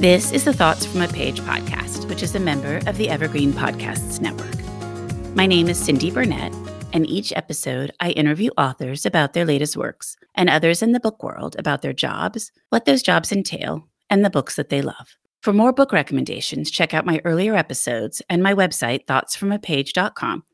This is the Thoughts from a Page podcast, which is a member of the Evergreen Podcasts Network. My name is Cindy Burnett, and each episode I interview authors about their latest works and others in the book world about their jobs, what those jobs entail, and the books that they love. For more book recommendations, check out my earlier episodes and my website, thoughtsfromapage.com,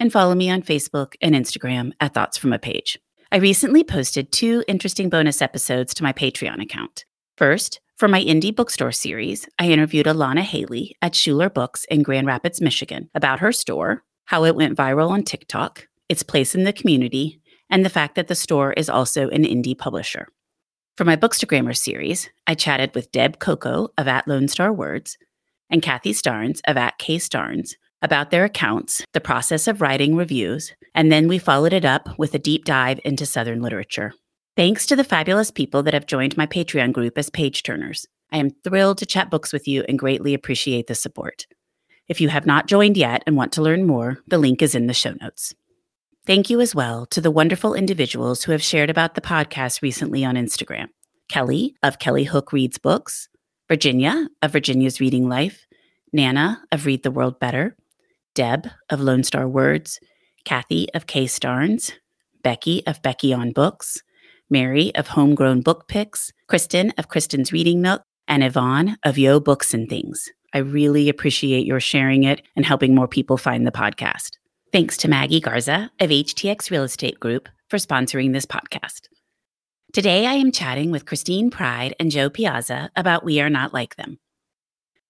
and follow me on Facebook and Instagram at Thoughts From a Page. I recently posted two interesting bonus episodes to my Patreon account. First, for my indie bookstore series, I interviewed Alana Haley at Schuler Books in Grand Rapids, Michigan, about her store, how it went viral on TikTok, its place in the community, and the fact that the store is also an indie publisher. For my Bookstagrammer series, I chatted with Deb Coco of At Lone Star Words and Kathy Starnes of At K Starnes about their accounts, the process of writing reviews, and then we followed it up with a deep dive into Southern literature. Thanks to the fabulous people that have joined my Patreon group as page turners. I am thrilled to chat books with you and greatly appreciate the support. If you have not joined yet and want to learn more, the link is in the show notes. Thank you as well to the wonderful individuals who have shared about the podcast recently on Instagram Kelly of Kelly Hook Reads Books, Virginia of Virginia's Reading Life, Nana of Read the World Better, Deb of Lone Star Words, Kathy of K Starnes, Becky of Becky on Books, Mary of Homegrown Book Picks, Kristen of Kristen's Reading Nook, and Yvonne of Yo Books and Things. I really appreciate your sharing it and helping more people find the podcast. Thanks to Maggie Garza of HTX Real Estate Group for sponsoring this podcast. Today I am chatting with Christine Pride and Jo Piazza about We Are Not Like Them.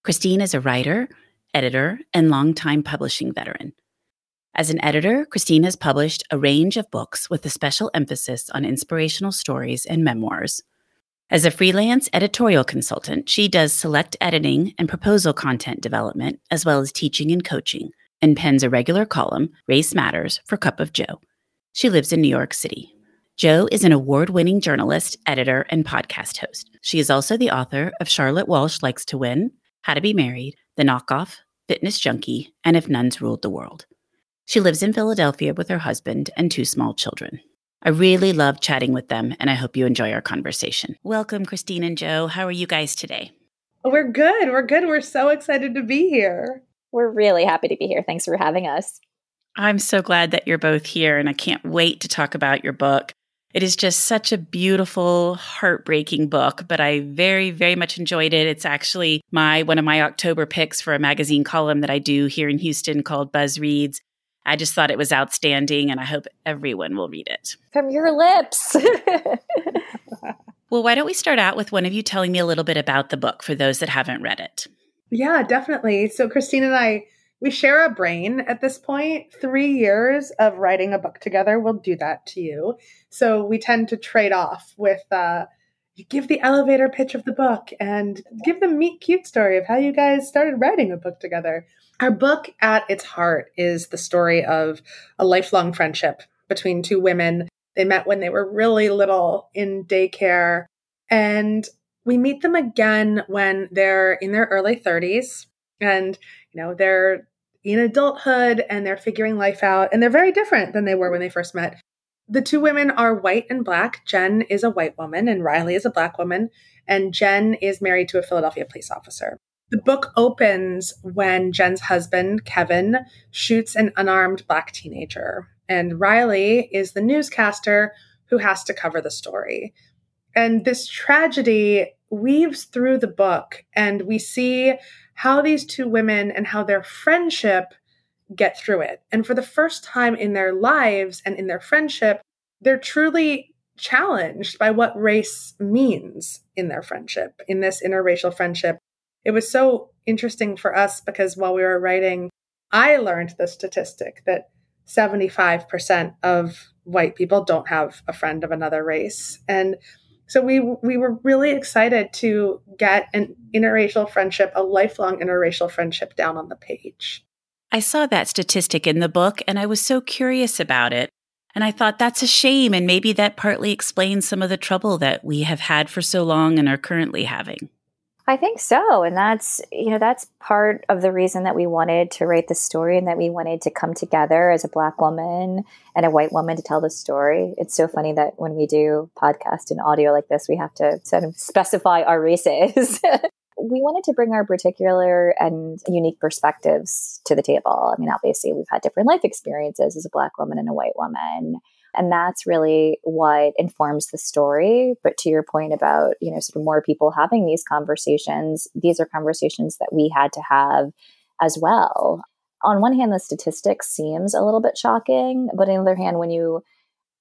Christine is a writer, editor, and longtime publishing veteran. As an editor, Christine has published a range of books with a special emphasis on inspirational stories and memoirs. As a freelance editorial consultant, she does select editing and proposal content development, as well as teaching and coaching, and pens a regular column, Race Matters, for Cup of Jo. She lives in New York City. Jo is an award winning journalist, editor, and podcast host. She is also the author of Charlotte Walsh Likes to Win, How to Be Married, The Knockoff, Fitness Junkie, and If Nuns Ruled the World. She lives in Philadelphia with her husband and two small children. I really love chatting with them, and I hope you enjoy our conversation. Welcome, Christine and Jo. How are you guys today? Oh, we're good. We're good. We're so excited to be here. We're really happy to be here. Thanks for having us. I'm so glad that you're both here, and I can't wait to talk about your book. It is just such a beautiful, heartbreaking book, but I very, very much enjoyed it. It's actually my one of my October picks for a magazine column that I do here in Houston called Buzz Reads. I just thought it was outstanding and I hope everyone will read it. From your lips. well, why don't we start out with one of you telling me a little bit about the book for those that haven't read it? Yeah, definitely. So, Christine and I, we share a brain at this point. Three years of writing a book together will do that to you. So, we tend to trade off with, uh, you give the elevator pitch of the book and give the meet cute story of how you guys started writing a book together. Our book, at its heart, is the story of a lifelong friendship between two women. They met when they were really little in daycare, and we meet them again when they're in their early 30s and you know they're in adulthood and they're figuring life out and they're very different than they were when they first met. The two women are white and black. Jen is a white woman and riley is a black woman and jen is married to a philadelphia police officer the book opens when Jen's husband, Kevin, shoots an unarmed black teenager. And Riley is the newscaster who has to cover the story. And this tragedy weaves through the book, and we see how these two women and how their friendship get through it. And for the first time in their lives and in their friendship, they're truly challenged by what race means in their friendship, in this interracial friendship it was so interesting for us because while we were writing I learned the statistic that 75% of white people don't have a friend of another race. And so we we were really excited to get an interracial friendship, a lifelong interracial friendship down on the page. I saw that statistic in the book and I was so curious about it. And I thought that's a shame. And maybe that partly explains some of the trouble that we have had for so long and are currently having. I think so. And that's, you know, that's part of the reason that we wanted to write the story and that we wanted to come together as a black woman and a white woman to tell the story. It's so funny that when we do podcast and audio like this, we have to sort of specify our races. we wanted to bring our particular and unique perspectives to the table. I mean, obviously, we've had different life experiences as a Black woman and a white woman. And that's really what informs the story. But to your point about, you know, sort of more people having these conversations, these are conversations that we had to have as well. On one hand, the statistics seems a little bit shocking, but on the other hand, when you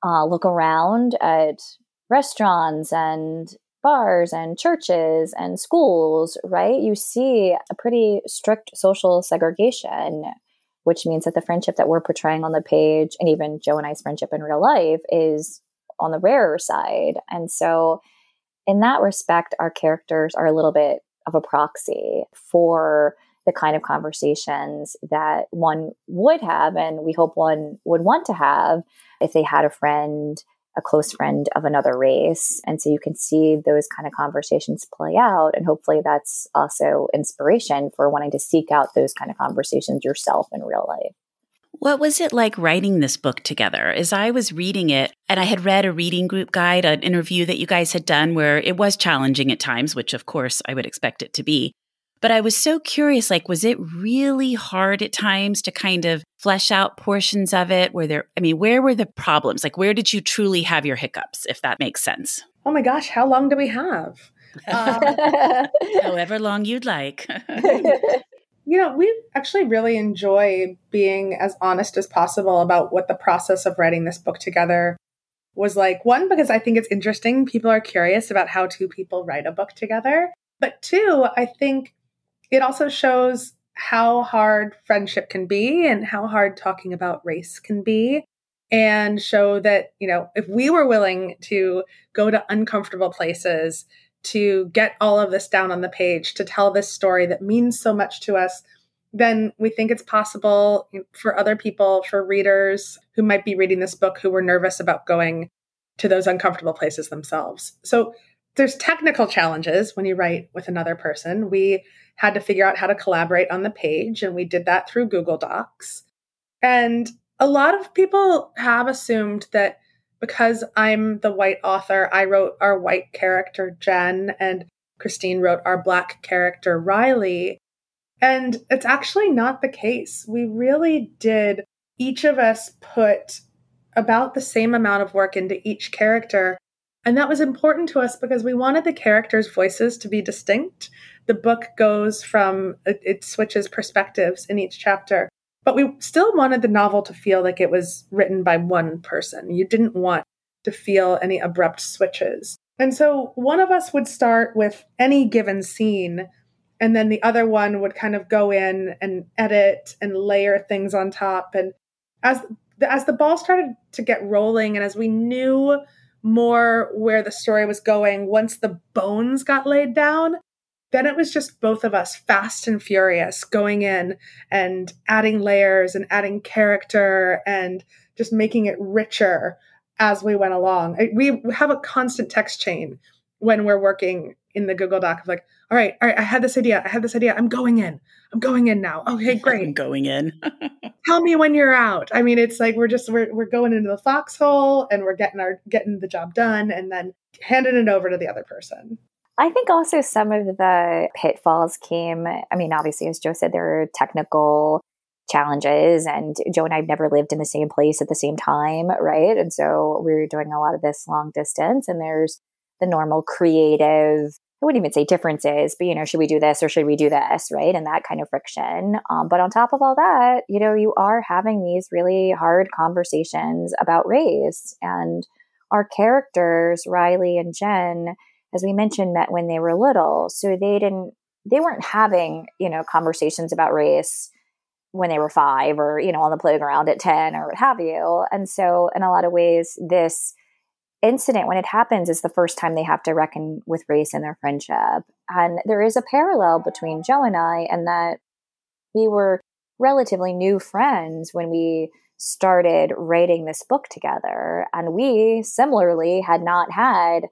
uh, look around at restaurants and bars and churches and schools, right, you see a pretty strict social segregation, which means that the friendship that we're portraying on the page, and even Jo and I's friendship in real life, is on the rarer side. And so, in that respect, our characters are a little bit of a proxy for the kind of conversations that one would have, and we hope one would want to have if they had a friend a close friend of another race. And so you can see those kind of conversations play out. And hopefully that's also inspiration for wanting to seek out those kind of conversations yourself in real life. What was it like writing this book together? As I was reading it, and I had read a reading group guide, an interview that you guys had done where it was challenging at times, which of course I would expect it to be. But I was so curious like, was it really hard at times to kind of flesh out portions of it? Were there, I mean, where were the problems? Like, where did you truly have your hiccups, if that makes sense? Oh my gosh, how long do we have? Um, However long you'd like. you know, we actually really enjoy being as honest as possible about what the process of writing this book together was like. One, because I think it's interesting. People are curious about how two people write a book together. But two, I think it also shows how hard friendship can be and how hard talking about race can be and show that you know if we were willing to go to uncomfortable places to get all of this down on the page to tell this story that means so much to us then we think it's possible for other people for readers who might be reading this book who were nervous about going to those uncomfortable places themselves. So there's technical challenges when you write with another person we had to figure out how to collaborate on the page. And we did that through Google Docs. And a lot of people have assumed that because I'm the white author, I wrote our white character, Jen, and Christine wrote our black character, Riley. And it's actually not the case. We really did, each of us put about the same amount of work into each character. And that was important to us because we wanted the characters' voices to be distinct. The book goes from it, switches perspectives in each chapter. But we still wanted the novel to feel like it was written by one person. You didn't want to feel any abrupt switches. And so one of us would start with any given scene and then the other one would kind of go in and edit and layer things on top. And as as the ball started to get rolling and as we knew more where the story was going once the bones got laid down then it was just both of us fast and furious going in and adding layers and adding character and just making it richer as we went along. We have a constant text chain when we're working in the Google Doc of like, all right, all right, I had this idea. I had this idea. I'm going in. I'm going in now. Okay, great. I'm going in. Tell me when you're out. I mean, it's like we're just we're we're going into the foxhole and we're getting our getting the job done and then handing it over to the other person. I think also some of the pitfalls came. I mean, obviously, as Jo said, there are technical challenges, and Jo and I have never lived in the same place at the same time, right? And so we were doing a lot of this long distance, and there's the normal creative. I wouldn't even say differences, but you know, should we do this or should we do this, right? And that kind of friction. Um, but on top of all that, you know, you are having these really hard conversations about race, and our characters, Riley and Jen as we mentioned, met when they were little. So they didn't, they weren't having, you know, conversations about race when they were five or, you know, on the playground at 10 or what have you. And so, in a lot of ways, this incident, when it happens, is the first time they have to reckon with race in their friendship. And there is a parallel between Jo and I, and that we were relatively new friends when we started writing this book together. And we similarly had not had,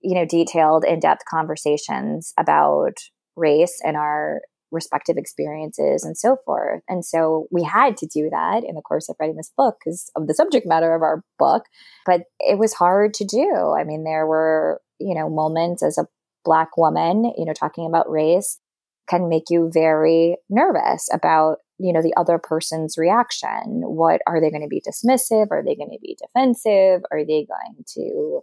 you know, detailed, in depth conversations about race in our respective experiences and so forth. And so we had to do that in the course of writing this book because of the subject matter of our book. But it was hard to do. I mean, there were, you know, moments as a Black woman, you know, talking about race can make you very nervous about you know the other person's reaction what are they going to be dismissive are they going to be defensive are they going to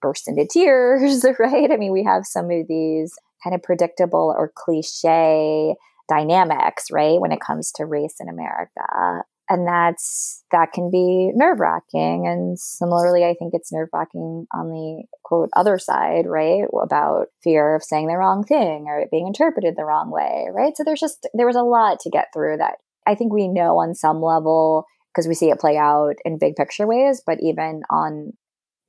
burst into tears right i mean we have some of these kind of predictable or cliche dynamics right when it comes to race in america and that's that can be nerve wracking. And similarly, I think it's nerve wracking on the quote other side, right? About fear of saying the wrong thing or it being interpreted the wrong way, right? So there's just there was a lot to get through that I think we know on some level because we see it play out in big picture ways, but even on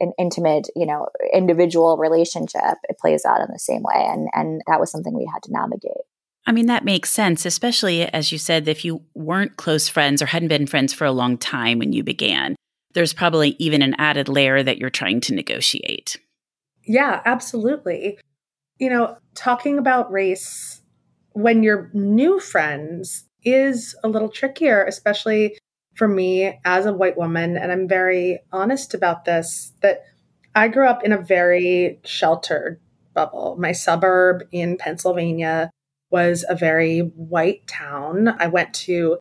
an intimate, you know, individual relationship, it plays out in the same way. And and that was something we had to navigate. I mean, that makes sense, especially as you said, if you weren't close friends or hadn't been friends for a long time when you began, there's probably even an added layer that you're trying to negotiate. Yeah, absolutely. You know, talking about race when you're new friends is a little trickier, especially for me as a white woman. And I'm very honest about this that I grew up in a very sheltered bubble. My suburb in Pennsylvania was a very white town. I went to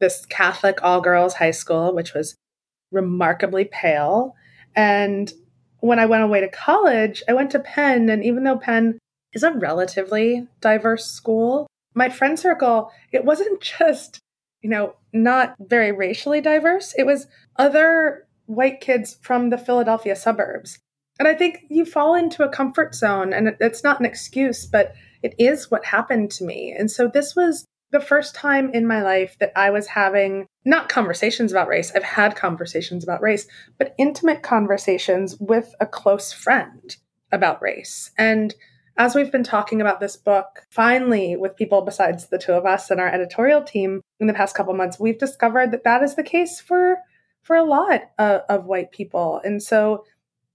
this Catholic all girls high school, which was remarkably pale. And when I went away to college, I went to Penn. And even though Penn is a relatively diverse school, my friend circle, it wasn't just, you know, not very racially diverse, it was other white kids from the Philadelphia suburbs. And I think you fall into a comfort zone, and it's not an excuse, but it is what happened to me. And so this was the first time in my life that I was having not conversations about race. I've had conversations about race, but intimate conversations with a close friend about race. And as we've been talking about this book, finally, with people besides the two of us and our editorial team in the past couple months, we've discovered that that is the case for for a lot of, of white people, and so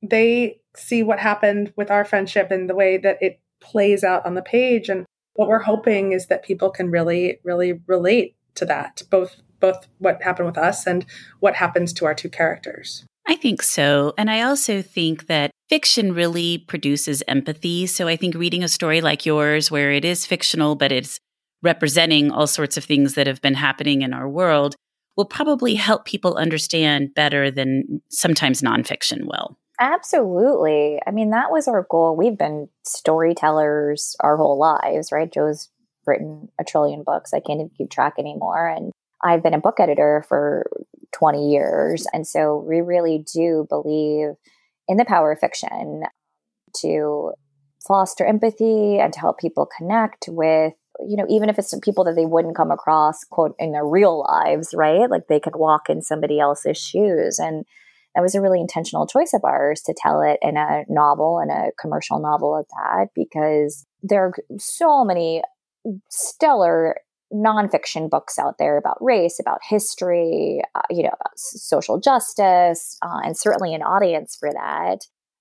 they see what happened with our friendship and the way that it plays out on the page. And what we're hoping is that people can really, really relate to that, both both what happened with us and what happens to our two characters. I think so. And I also think that fiction really produces empathy. So I think reading a story like yours, where it is fictional, but it's representing all sorts of things that have been happening in our world, will probably help people understand better than sometimes nonfiction will. Absolutely. I mean, that was our goal. We've been storytellers our whole lives, right? Jo's written a trillion books. I can't even keep track anymore. And I've been a book editor for 20 years. And so we really do believe in the power of fiction to foster empathy and to help people connect with you know even if it's people that they wouldn't come across quote in their real lives right like they could walk in somebody else's shoes and that was a really intentional choice of ours to tell it in a novel and a commercial novel at that because there are so many stellar nonfiction books out there about race, about history, uh, you know, about social justice, uh, and certainly an audience for that.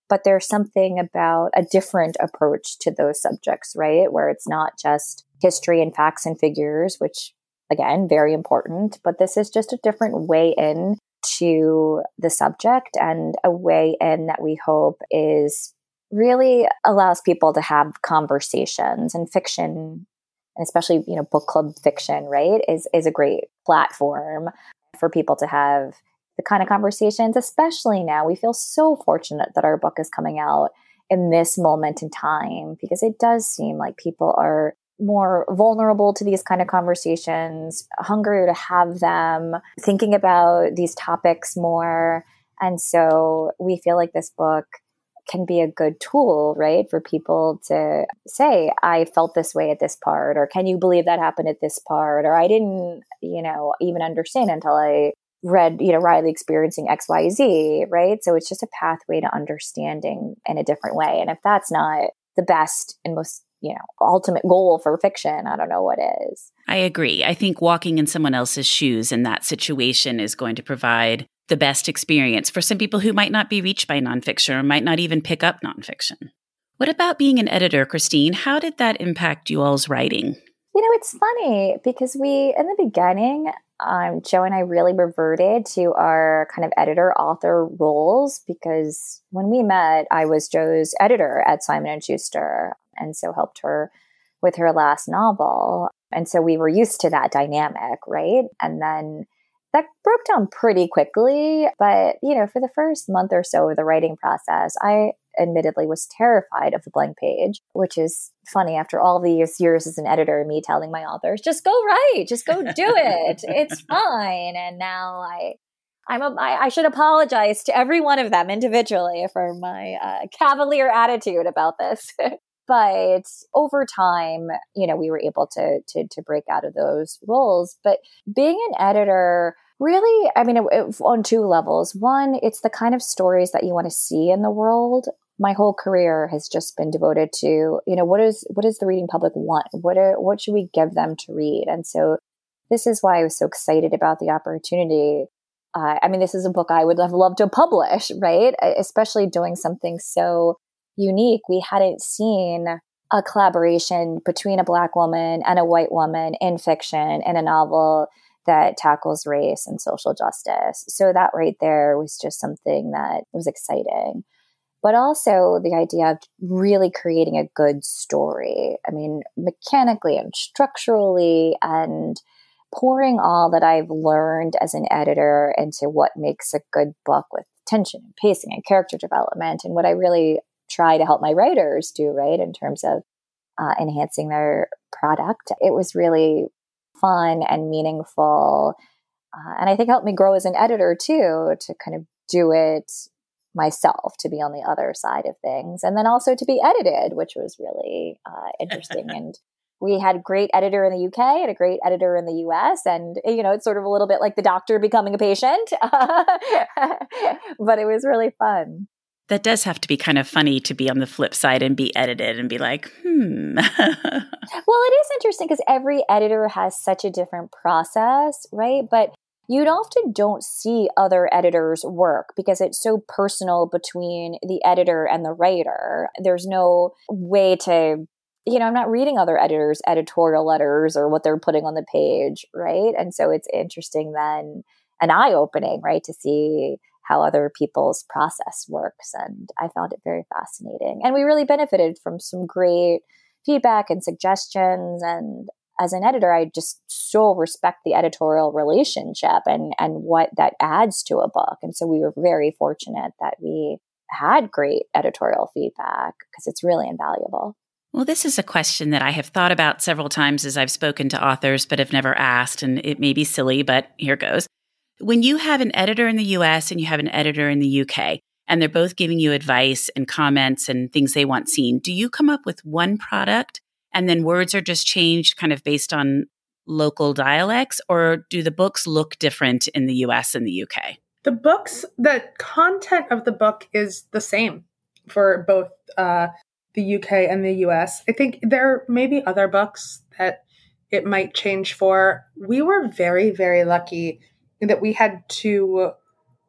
But there's something about a different approach to those subjects, right? Where it's not just history and facts and figures, which again, very important, but this is just a different way in to the subject and a way in that we hope is really allows people to have conversations and fiction and especially you know book club fiction right is is a great platform for people to have the kind of conversations especially now we feel so fortunate that our book is coming out in this moment in time because it does seem like people are more vulnerable to these kind of conversations, hungrier to have them, thinking about these topics more. And so we feel like this book can be a good tool, right? For people to say, I felt this way at this part, or can you believe that happened at this part? Or I didn't, you know, even understand until I read, you know, Riley experiencing XYZ, right? So it's just a pathway to understanding in a different way. And if that's not the best and most you know ultimate goal for fiction i don't know what is i agree i think walking in someone else's shoes in that situation is going to provide the best experience for some people who might not be reached by nonfiction or might not even pick up nonfiction. What about being an editor, Christine? How did that impact you all's writing? You know, it's funny because we, in the beginning, um, Jo and I really reverted to our kind of editor author roles because when we met, I was Jo's editor at Simon and Schuster, and so helped her with her last novel. And so we were used to that dynamic, right? And then that broke down pretty quickly. But, you know, for the first month or so of the writing process, I admittedly was terrified of the blank page, which is funny after all these years as an editor, me telling my authors, just go write, just go do it. it's fine. And now I, I'm a, I, I should apologize to every one of them individually for my uh, cavalier attitude about this. but over time, you know, we were able to, to to break out of those roles. But being an editor, really, I mean, it, it, on two levels. One, it's the kind of stories that you want to see in the world. My whole career has just been devoted to, you know, what is what does the reading public want? What are what should we give them to read? And so, this is why I was so excited about the opportunity. Uh, I mean, this is a book I would have loved to publish, right? Especially doing something so unique. We hadn't seen a collaboration between a black woman and a white woman in fiction in a novel that tackles race and social justice. So that right there was just something that was exciting. But also the idea of really creating a good story. I mean, mechanically and structurally, and pouring all that I've learned as an editor into what makes a good book with tension and pacing and character development, and what I really try to help my writers do, right, in terms of uh, enhancing their product. It was really fun and meaningful. Uh, and I think helped me grow as an editor too, to kind of do it myself, to be on the other side of things. And then also to be edited, which was really uh, interesting. and we had a great editor in the UK and a great editor in the US. And, you know, it's sort of a little bit like the doctor becoming a patient, but it was really fun. That does have to be kind of funny to be on the flip side and be edited and be like, hmm. well, it is interesting because every editor has such a different process, right? But you often don't see other editors' work because it's so personal between the editor and the writer. There's no way to, you know, I'm not reading other editors' editorial letters or what they're putting on the page, right? And so it's interesting then and eye opening, right, to see how other people's process works. And I found it very fascinating. And we really benefited from some great feedback and suggestions. And as an editor, I just so respect the editorial relationship and, and what that adds to a book. And so we were very fortunate that we had great editorial feedback because it's really invaluable. Well, this is a question that I have thought about several times as I've spoken to authors, but have never asked. And it may be silly, but here goes. When you have an editor in the US and you have an editor in the UK, and they're both giving you advice and comments and things they want seen, do you come up with one product and then words are just changed kind of based on local dialects, or do the books look different in the US and the UK? The books, the content of the book is the same for both uh, the UK and the US. I think there may be other books that it might change for. We were very, very lucky that we had two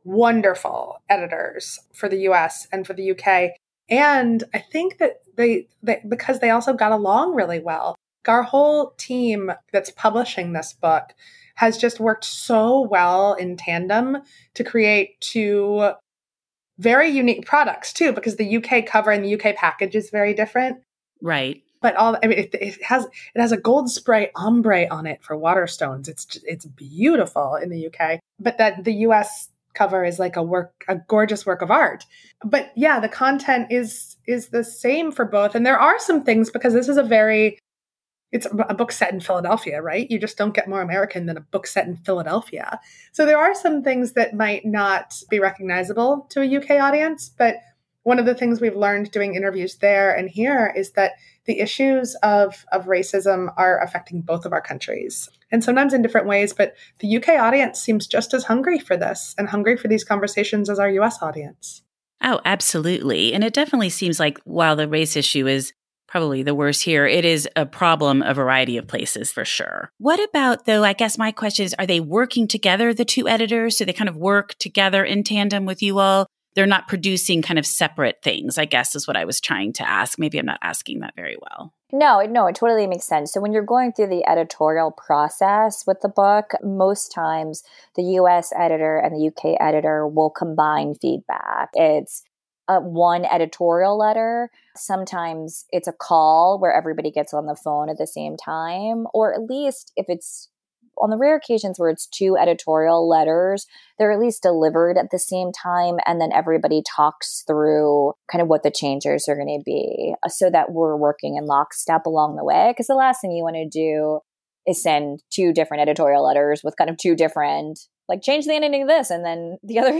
wonderful editors for the US and for the UK. And I think that they, they because they also got along really well. Our whole team that's publishing this book has just worked so well in tandem to create two very unique products too, because the UK cover and the UK package is very different. Right but all I mean, it, it, has it has a gold spray ombre on it for Waterstones. It's it's beautiful in the UK, but that the US cover is like a work a gorgeous work of art. But yeah, the content is is the same for both, and there are some things because this is a very it's a book set in Philadelphia, right? You just don't get more American than a book set in Philadelphia. So there are some things that might not be recognizable to a UK audience, but one of the things we've learned doing interviews there and here is that the issues of, of racism are affecting both of our countries and sometimes in different ways. But the UK audience seems just as hungry for this and hungry for these conversations as our US audience. Oh, absolutely. And it definitely seems like while the race issue is probably the worst here, it is a problem a variety of places for sure. What about though? I guess my question is are they working together, the two editors? Do they kind of work together in tandem with you all? They're not producing kind of separate things, I guess is what I was trying to ask. Maybe I'm not asking that very well. No, no, it totally makes sense. So when you're going through the editorial process with the book, most times the US editor and the UK editor will combine feedback. It's one editorial letter. Sometimes it's a call where everybody gets on the phone at the same time, or at least if it's on the rare occasions where it's two editorial letters, they're at least delivered at the same time. And then everybody talks through kind of what the changes are going to be uh, so that we're working in lockstep along the way. Because the last thing you want to do is send two different editorial letters with kind of two different, like change the ending to this. And then the other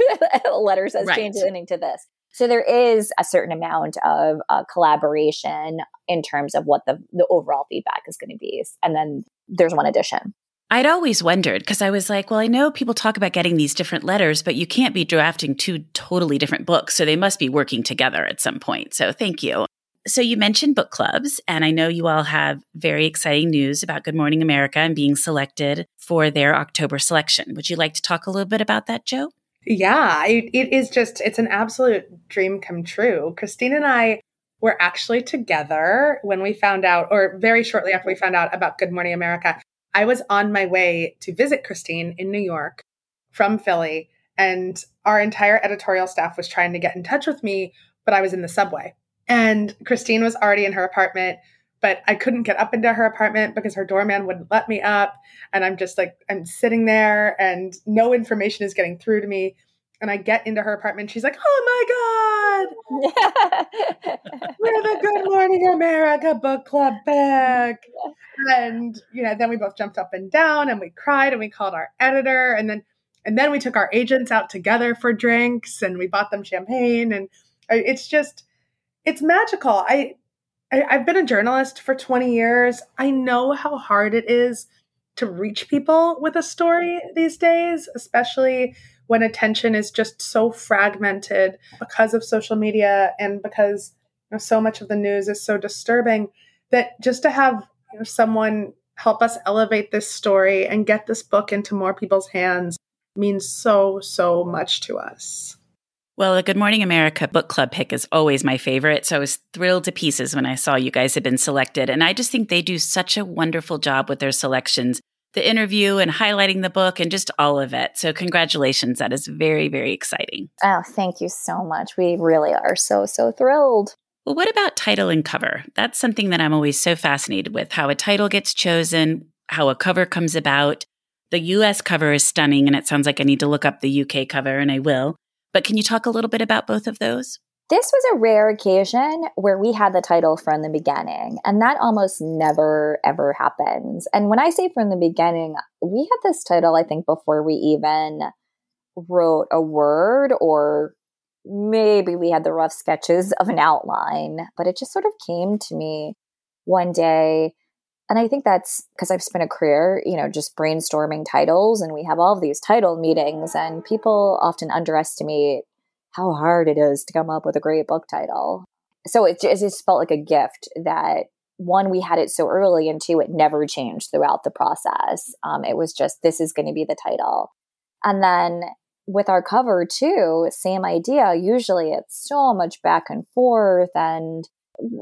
letter says right. change the ending to this. So there is a certain amount of uh, collaboration in terms of what the, the overall feedback is going to be. And then there's one addition. I'd always wondered because I was like, well, I know people talk about getting these different letters, but you can't be drafting two totally different books. So they must be working together at some point. So thank you. So you mentioned book clubs, and I know you all have very exciting news about Good Morning America and being selected for their October selection. Would you like to talk a little bit about that, Jo? Yeah, it, it is just, it's an absolute dream come true. Christine and I were actually together when we found out, or very shortly after we found out about Good Morning America. I was on my way to visit Christine in New York from Philly, and our entire editorial staff was trying to get in touch with me, but I was in the subway. And Christine was already in her apartment, but I couldn't get up into her apartment because her doorman wouldn't let me up. And I'm just like, I'm sitting there and no information is getting through to me. And I get into her apartment. She's like, "Oh my god, we're the Good Morning America book club back!" And you know, then we both jumped up and down and we cried and we called our editor and then and then we took our agents out together for drinks and we bought them champagne and uh, it's just it's magical. I, I I've been a journalist for 20 years. I know how hard it is to reach people with a story these days, especially when attention is just so fragmented because of social media and because you know, so much of the news is so disturbing that just to have you know, someone help us elevate this story and get this book into more people's hands means so so much to us. Well, the Good Morning America book club pick is always my favorite. So I was thrilled to pieces when I saw you guys had been selected. And I just think they do such a wonderful job with their selections the interview and highlighting the book and just all of it. So, congratulations. That is very, very exciting. Oh, thank you so much. We really are so, so thrilled. Well, what about title and cover? That's something that I'm always so fascinated with how a title gets chosen, how a cover comes about. The US cover is stunning, and it sounds like I need to look up the UK cover, and I will. But can you talk a little bit about both of those? This was a rare occasion where we had the title from the beginning, and that almost never ever happens. And when I say from the beginning, we had this title, I think, before we even wrote a word, or maybe we had the rough sketches of an outline, but it just sort of came to me one day. And I think that's because I've spent a career, you know, just brainstorming titles, and we have all of these title meetings, and people often underestimate how hard it is to come up with a great book title. So it just, it just felt like a gift that one, we had it so early, and two, it never changed throughout the process. Um, it was just, this is going to be the title. And then with our cover, too, same idea. Usually it's so much back and forth and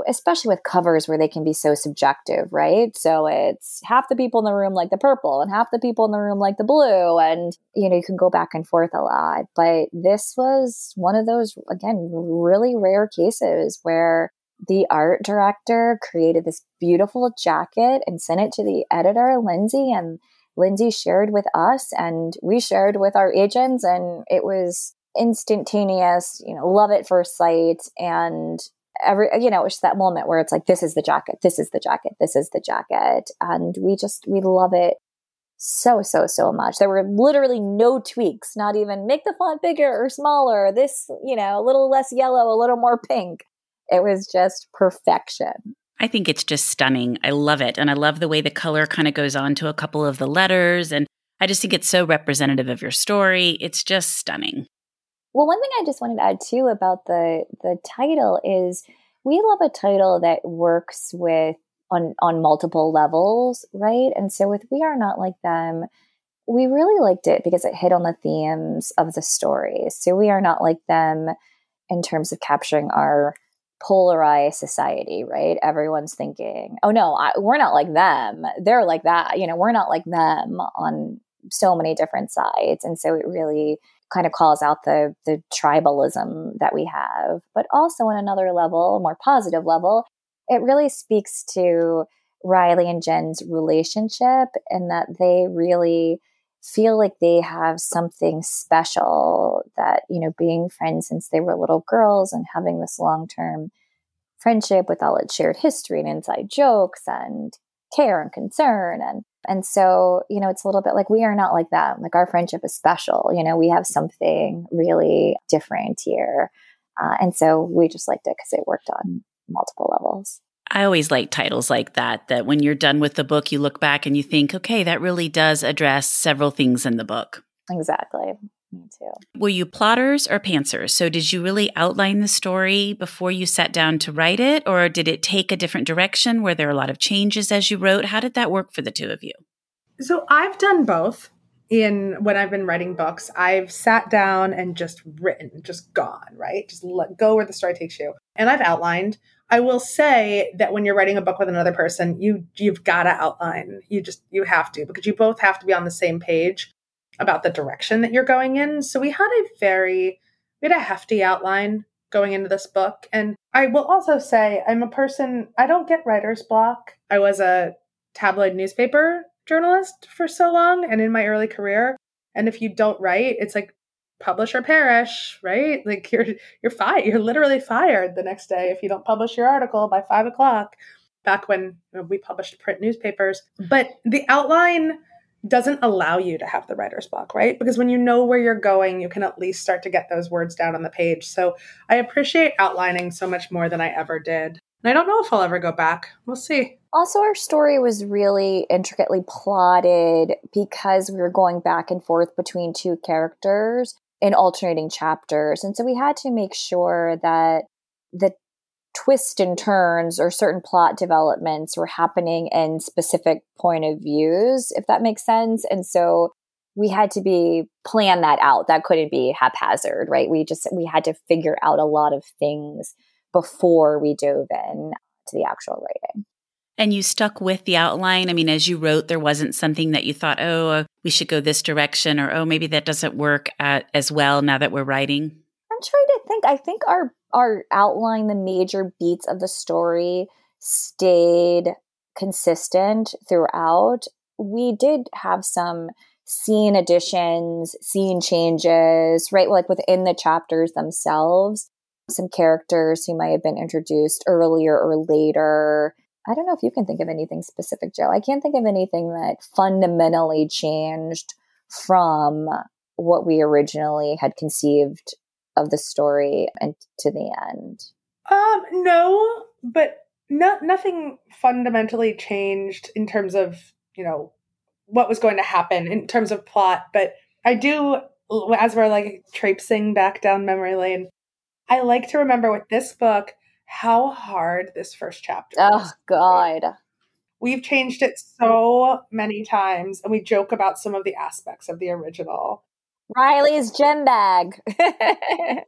especially with covers where they can be so subjective, right? So it's half the people in the room like the purple and half the people in the room like the blue. And, you know, you can go back and forth a lot. But this was one of those, again, really rare cases where the art director created this beautiful jacket and sent it to the editor, Lindsay, and Lindsay shared with us and we shared with our agents and it was instantaneous, you know, love at first sight and every you know it's that moment where it's like this is the jacket this is the jacket this is the jacket and we just we love it so, so, so much. There were literally no tweaks, not even make the font bigger or smaller, this, you know, a little less yellow, a little more pink. It was just perfection. I think it's just stunning. I love it. And I love the way the color kind of goes on to a couple of the letters. And I just think it's so representative of your story. It's just stunning. Well, one thing I just wanted to add too about the the title is we love a title that works with on on multiple levels, right? And so with We Are Not Like Them, we really liked it because it hit on the themes of the story. So we are not like them in terms of capturing our polarized society, right? Everyone's thinking, "Oh no, I, we're not like them. They're like that." You know, we're not like them on so many different sides, and so it really kind of calls out the the tribalism that we have. But also on another level, a more positive level, it really speaks to Riley and Jen's relationship and that they really feel like they have something special that, you know, being friends since they were little girls and having this long term friendship with all its shared history and inside jokes and care and concern and and so you know it's a little bit like we are not like that like our friendship is special you know we have something really different here uh, and so we just liked it because it worked on multiple levels. I always like titles like that, that when you're done with the book, you look back and you think, okay, that really does address several things in the book. Exactly. Me too. Were you plotters or pantsers? So, did you really outline the story before you sat down to write it, or did it take a different direction? Were there a lot of changes as you wrote? How did that work for the two of you? So, I've done both in when I've been writing books. I've sat down and just written, just gone, right? Just let go where the story takes you. And I've outlined I will say that when you're writing a book with another person, you you've got to outline. You just you have to because you both have to be on the same page about the direction that you're going in. So we had a very we had a hefty outline going into this book and I will also say I'm a person I don't get writer's block. I was a tabloid newspaper journalist for so long and in my early career and if you don't write, it's like publish or perish, right? Like you're you're fired. You're literally fired the next day if you don't publish your article by five o'clock. Back when we published print newspapers, but the outline doesn't allow you to have the writer's block, right? Because when you know where you're going, you can at least start to get those words down on the page. So I appreciate outlining so much more than I ever did. And I don't know if I'll ever go back. We'll see. Also, our story was really intricately plotted because we were going back and forth between two characters in alternating chapters. And so we had to make sure that the twists and turns or certain plot developments were happening in specific point of views, if that makes sense. And so we had to be plan that out. That couldn't be haphazard, right? We just we had to figure out a lot of things before we dove in to the actual writing. And you stuck with the outline. I mean, as you wrote, there wasn't something that you thought, oh, uh, we should go this direction, or oh, maybe that doesn't work at, as well now that we're writing. I'm trying to think. I think our our outline, the major beats of the story, stayed consistent throughout. We did have some scene additions, scene changes, right? Like within the chapters themselves, some characters who might have been introduced earlier or later I don't know if you can think of anything specific, Jo. I can't think of anything that fundamentally changed from what we originally had conceived of the story and to the end. Um, no, but no, nothing fundamentally changed in terms of, you know, what was going to happen in terms of plot. But I do, as we're like traipsing back down memory lane, I like to remember with this book, how hard this first chapter oh was. god we've changed it so many times and we joke about some of the aspects of the original riley's gem bag.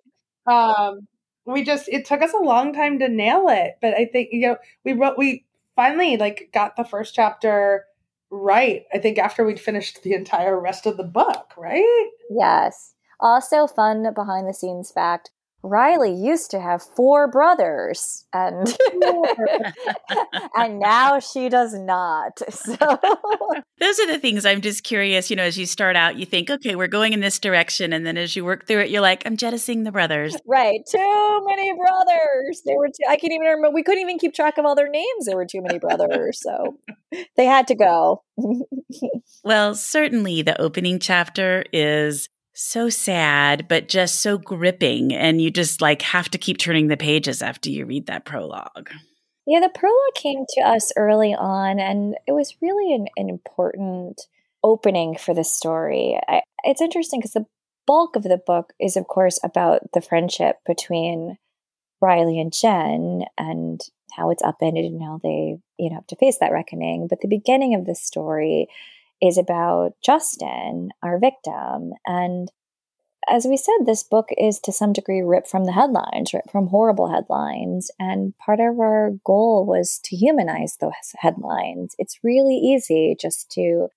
Um we just it took us a long time to nail it but i think you know we wrote we finally like got the first chapter right i think after we'd finished the entire rest of the book right? Yes. Also fun behind the scenes fact Riley used to have four brothers and and now she does not. So those are the things I'm just curious, you know, as you start out you think, okay, we're going in this direction and then as you work through it you're like, I'm jettisoning the brothers. Right. Too many brothers. There were two, I can't even remember we couldn't even keep track of all their names. There were too many brothers. So they had to go. well, certainly the opening chapter is so sad, but just so gripping. And you just like have to keep turning the pages after you read that prologue. Yeah, the prologue came to us early on, and it was really an, an important opening for the story. I, it's interesting because the bulk of the book is, of course, about the friendship between Riley and Jen and how it's upended and how they, you know, have to face that reckoning. But the beginning of the story is about Justin, our victim. And as we said, this book is to some degree ripped from the headlines, ripped from horrible headlines. And part of our goal was to humanize those headlines. It's really easy just to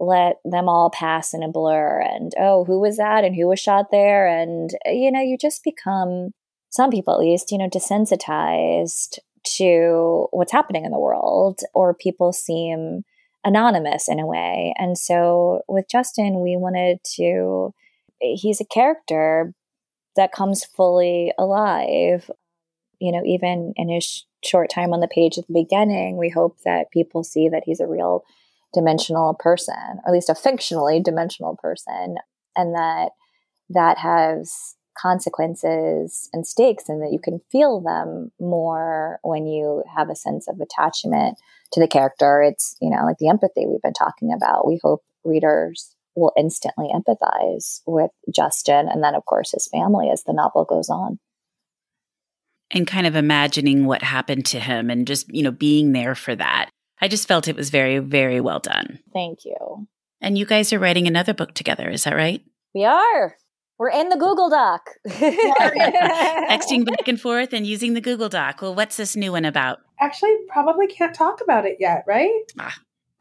let them all pass in a blur and, oh, who was that? And who was shot there? And, you know, you just become, some people at least, you know, desensitized to what's happening in the world, or people seem anonymous in a way. And so with Justin, we wanted to, he's a character that comes fully alive. You know, even in his short time on the page at the beginning, we hope that people see that he's a real dimensional person, or at least a fictionally dimensional person, and that that has consequences and stakes and that you can feel them more when you have a sense of attachment to the character. It's, you know, like the empathy we've been talking about. We hope readers will instantly empathize with Justin and then, of course, his family as the novel goes on. And kind of imagining what happened to him and just, you know, being there for that. I just felt it was very, very well done. Thank you. And you guys are writing another book together, is that right? We are. We're in the Google Doc. Texting back and forth and using the Google Doc. Well, what's this new one about? Actually, probably can't talk about it yet, right? Ah,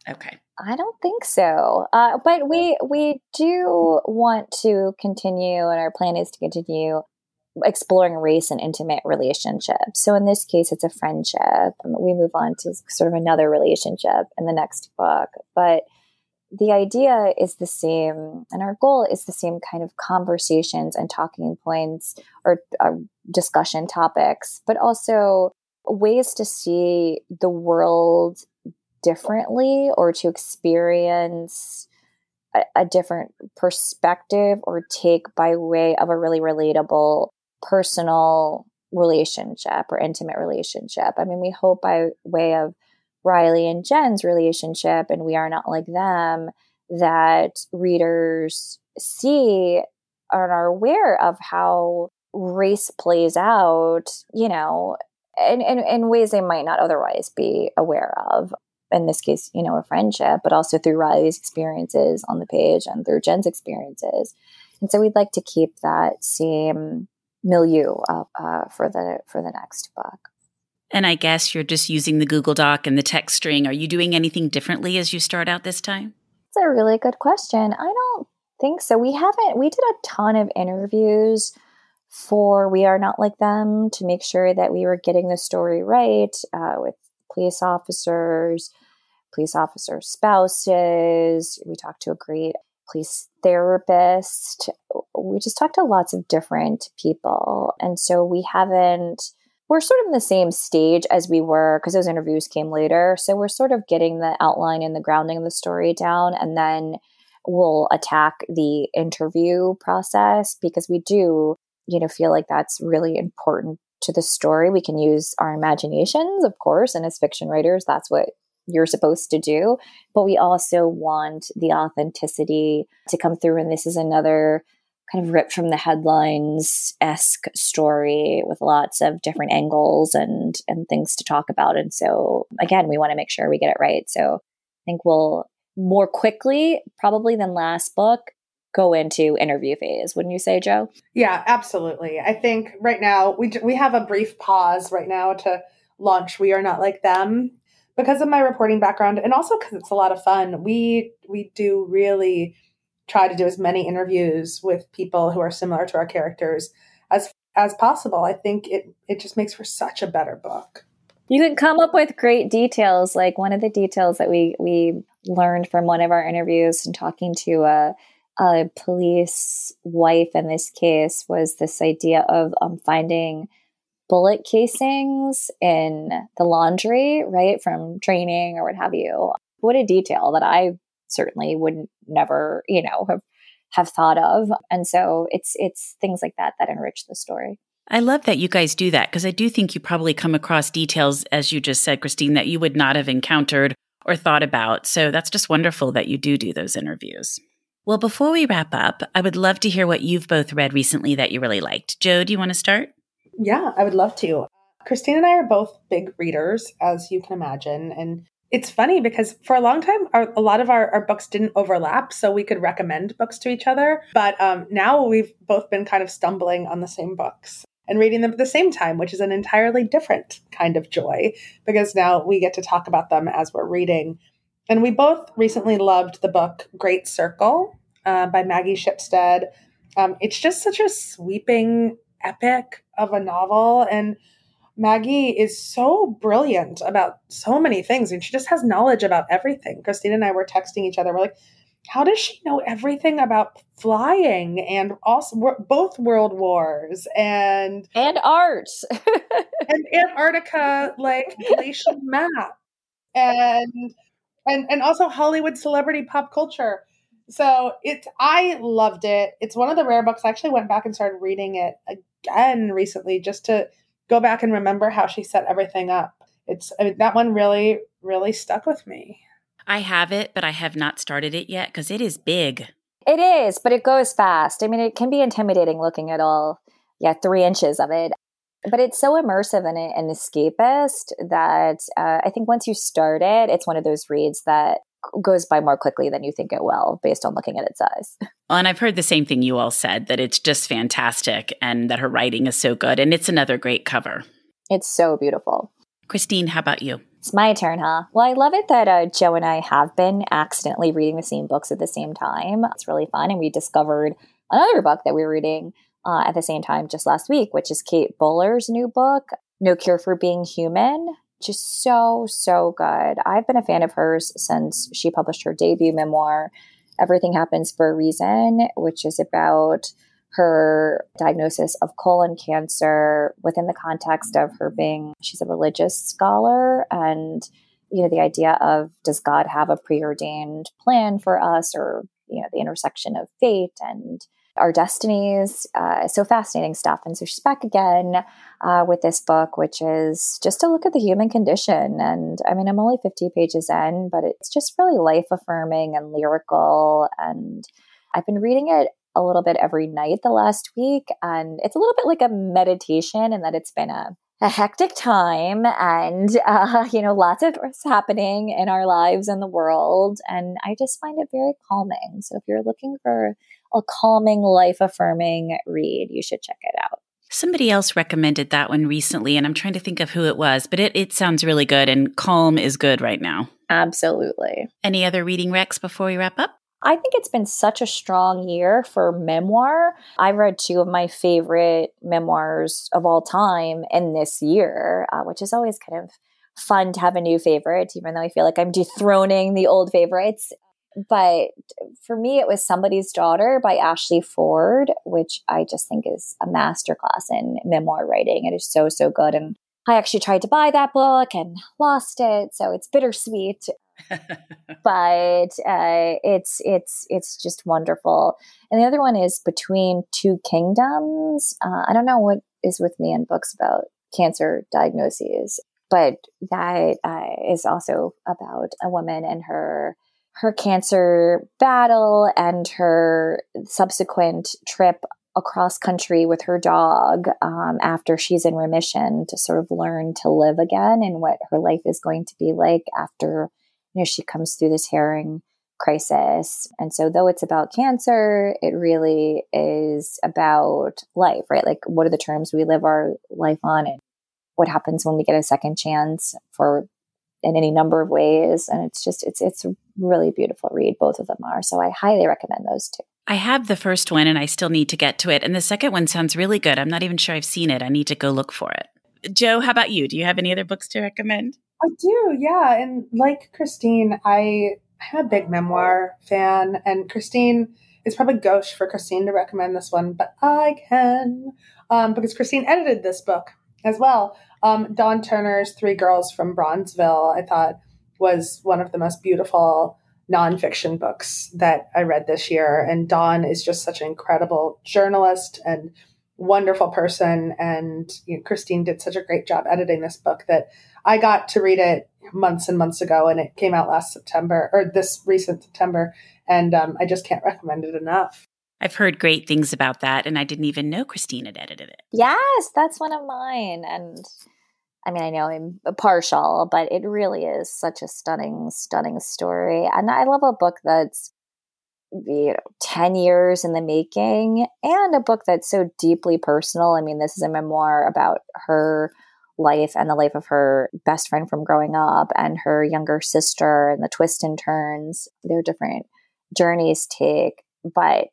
okay. I don't think so. Uh, but we we do want to continue, and our plan is to continue exploring race and intimate relationships. So in this case, it's a friendship. We move on to sort of another relationship in the next book, but the idea is the same and our goal is the same kind of conversations and talking points or uh, discussion topics but also ways to see the world differently or to experience a, a different perspective or take by way of a really relatable personal relationship or intimate relationship. I mean we hope by way of Riley and Jen's relationship and We Are Not Like Them that readers see and are aware of how race plays out, you know, in, in, in ways they might not otherwise be aware of. In this case, you know, a friendship, but also through Riley's experiences on the page and through Jen's experiences. And so we'd like to keep that same milieu uh, uh, for the for the next book. And I guess you're just using the Google Doc and the text string. Are you doing anything differently as you start out this time? That's a really good question. I don't think so. We haven't, we did a ton of interviews for We Are Not Like Them to make sure that we were getting the story right uh, with police officers, police officer spouses. We talked to a great police therapist. We just talked to lots of different people. And so we haven't we're sort of in the same stage as we were because those interviews came later. So we're sort of getting the outline and the grounding of the story down, and then we'll attack the interview process because we do, you know, feel like that's really important to the story. We can use our imaginations, of course, and as fiction writers, that's what you're supposed to do. But we also want the authenticity to come through. And this is another kind of ripped from the headlines esque story with lots of different angles and and things to talk about. And so again, we want to make sure we get it right. So I think we'll more quickly, probably than last book, go into interview phase. Wouldn't you say, Jo Yeah, absolutely. I think right now we we have a brief pause right now to launch. We are not like them because of my reporting background and also because it's a lot of fun. We we do really try to do as many interviews with people who are similar to our characters as as possible. I think it it just makes for such a better book. You can come up with great details. Like one of the details that we we learned from one of our interviews and talking to a, a police wife in this case was this idea of um, finding bullet casings in the laundry, right, from training or what have you. What a detail that I certainly would never, you know, have have thought of. And so it's it's things like that that enrich the story. I love that you guys do that because I do think you probably come across details, as you just said, Christine, that you would not have encountered or thought about. So that's just wonderful that you do do those interviews. Well, before we wrap up, I would love to hear what you've both read recently that you really liked. Jo, do you want to start? Yeah, I would love to. Christine and I are both big readers, as you can imagine. And it's funny because for a long time, our, a lot of our, our books didn't overlap, so we could recommend books to each other. But um, now we've both been kind of stumbling on the same books and reading them at the same time, which is an entirely different kind of joy because now we get to talk about them as we're reading. And we both recently loved the book Great Circle uh, by Maggie Shipstead. Um, it's just such a sweeping epic of a novel. And Maggie is so brilliant about so many things and she just has knowledge about everything. Christine and I were texting each other. We're like, how does she know everything about flying and also both world wars and and art and Antarctica like glacial map and and and also Hollywood celebrity pop culture. So it I loved it. It's one of the rare books. I actually went back and started reading it again recently just to go back and remember how she set everything up. It's I mean, that one really, really stuck with me. I have it, but I have not started it yet because it is big. It is, but it goes fast. I mean, it can be intimidating looking at all, yeah, three inches of it. But it's so immersive and, and escapist that uh, I think once you start it, it's one of those reads that goes by more quickly than you think it will based on looking at its size. Well, and I've heard the same thing you all said that it's just fantastic and that her writing is so good. And it's another great cover. It's so beautiful. Christine, how about you? It's my turn, huh? Well, I love it that uh, Jo and I have been accidentally reading the same books at the same time. It's really fun. And we discovered another book that we were reading uh, at the same time just last week, which is Kate Bowler's new book, No Cure for Being Human just so, so good. I've been a fan of hers since she published her debut memoir, Everything Happens for a Reason, which is about her diagnosis of colon cancer within the context of her being, she's a religious scholar and you know the idea of does god have a preordained plan for us or you know the intersection of fate and our destinies. Uh, so fascinating stuff. And so she's back again uh, with this book, which is just a look at the human condition. And I mean, I'm only 50 pages in, but it's just really life affirming and lyrical. And I've been reading it a little bit every night the last week. And it's a little bit like a meditation in that it's been a a hectic time and uh, you know lots of things happening in our lives and the world and i just find it very calming so if you're looking for a calming, life affirming read. You should check it out. Somebody else recommended that one recently, and I'm trying to think of who it was, but it, it sounds really good, and calm is good right now. Absolutely. Any other reading recs before we wrap up? I think it's been such a strong year for memoir. I read two of my favorite memoirs of all time in this year, uh, which is always kind of fun to have a new favorite, even though I feel like I'm dethroning the old favorites. But for me, it was Somebody's Daughter by Ashley Ford, which I just think is a masterclass in memoir writing. It is so, so good. And I actually tried to buy that book and lost it. So it's bittersweet. but uh, it's it's it's just wonderful. And the other one is Between Two Kingdoms. Uh, I don't know what is with me in books about cancer diagnoses, but that uh, is also about a woman and her her cancer battle and her subsequent trip across country with her dog um, after she's in remission to sort of learn to live again and what her life is going to be like after you know she comes through this herring crisis. And so though it's about cancer it really is about life right? Like what are the terms we live our life on and what happens when we get a second chance for in any number of ways. And it's just, it's, it's a really beautiful read. Both of them are. So I highly recommend those two. I have the first one and I still need to get to it. And the second one sounds really good. I'm not even sure I've seen it. I need to go look for it. Jo, how about you? Do you have any other books to recommend? I do, yeah. And like Christine, I I'm a big memoir fan, and Christine it's probably gauche for Christine to recommend this one, but I can um, because Christine edited this book as well. Um, Dawn Turner's Three Girls from Bronzeville, I thought was one of the most beautiful nonfiction books that I read this year. And Dawn is just such an incredible journalist and wonderful person. And you know, Christine did such a great job editing this book that I got to read it months and months ago, and it came out last September or this recent September. And um, I just can't recommend it enough. I've heard great things about that, and I didn't even know Christine had edited it. Yes, that's one of mine. And I mean, I know I'm partial, but it really is such a stunning, stunning story. And I love a book that's you know 10 years in the making and a book that's so deeply personal. I mean, this is a memoir about her life and the life of her best friend from growing up and her younger sister and the twists and turns their different journeys take. But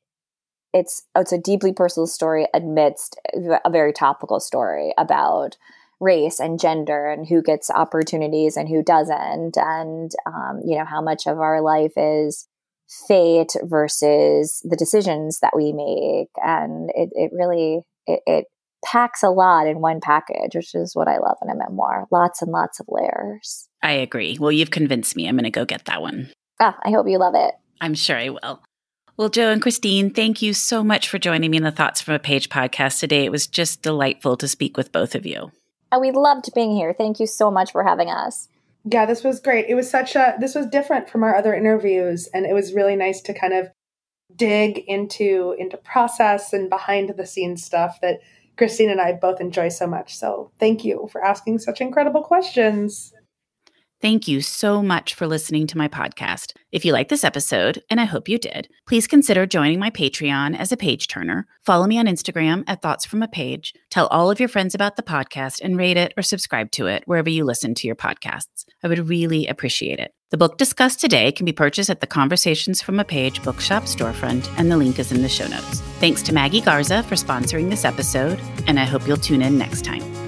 it's it's a deeply personal story amidst a very topical story about race and gender and who gets opportunities and who doesn't and um, you know how much of our life is fate versus the decisions that we make. And it, it really it, it packs a lot in one package which is what i love in a memoir. Lots and lots of layers. I agree. Well you've convinced me. I'm going to go get that one. Ah, i hope you love it. I'm sure i will well, Jo and Christine, thank you so much for joining me in the Thoughts from a Page podcast today. It was just delightful to speak with both of you. And we loved being here. Thank you so much for having us. Yeah, this was great. It was such a this was different from our other interviews and it was really nice to kind of dig into into process and behind the scenes stuff that Christine and I both enjoy so much. So, thank you for asking such incredible questions. Thank you so much for listening to my podcast. If you like this episode, and I hope you did, please consider joining my Patreon as a page turner. Follow me on Instagram at Thoughts from a Page. Tell all of your friends about the podcast and rate it or subscribe to it wherever you listen to your podcasts. I would really appreciate it. The book discussed today can be purchased at the Conversations from a Page bookshop storefront, and the link is in the show notes. Thanks to Maggie Garza for sponsoring this episode, and I hope you'll tune in next time.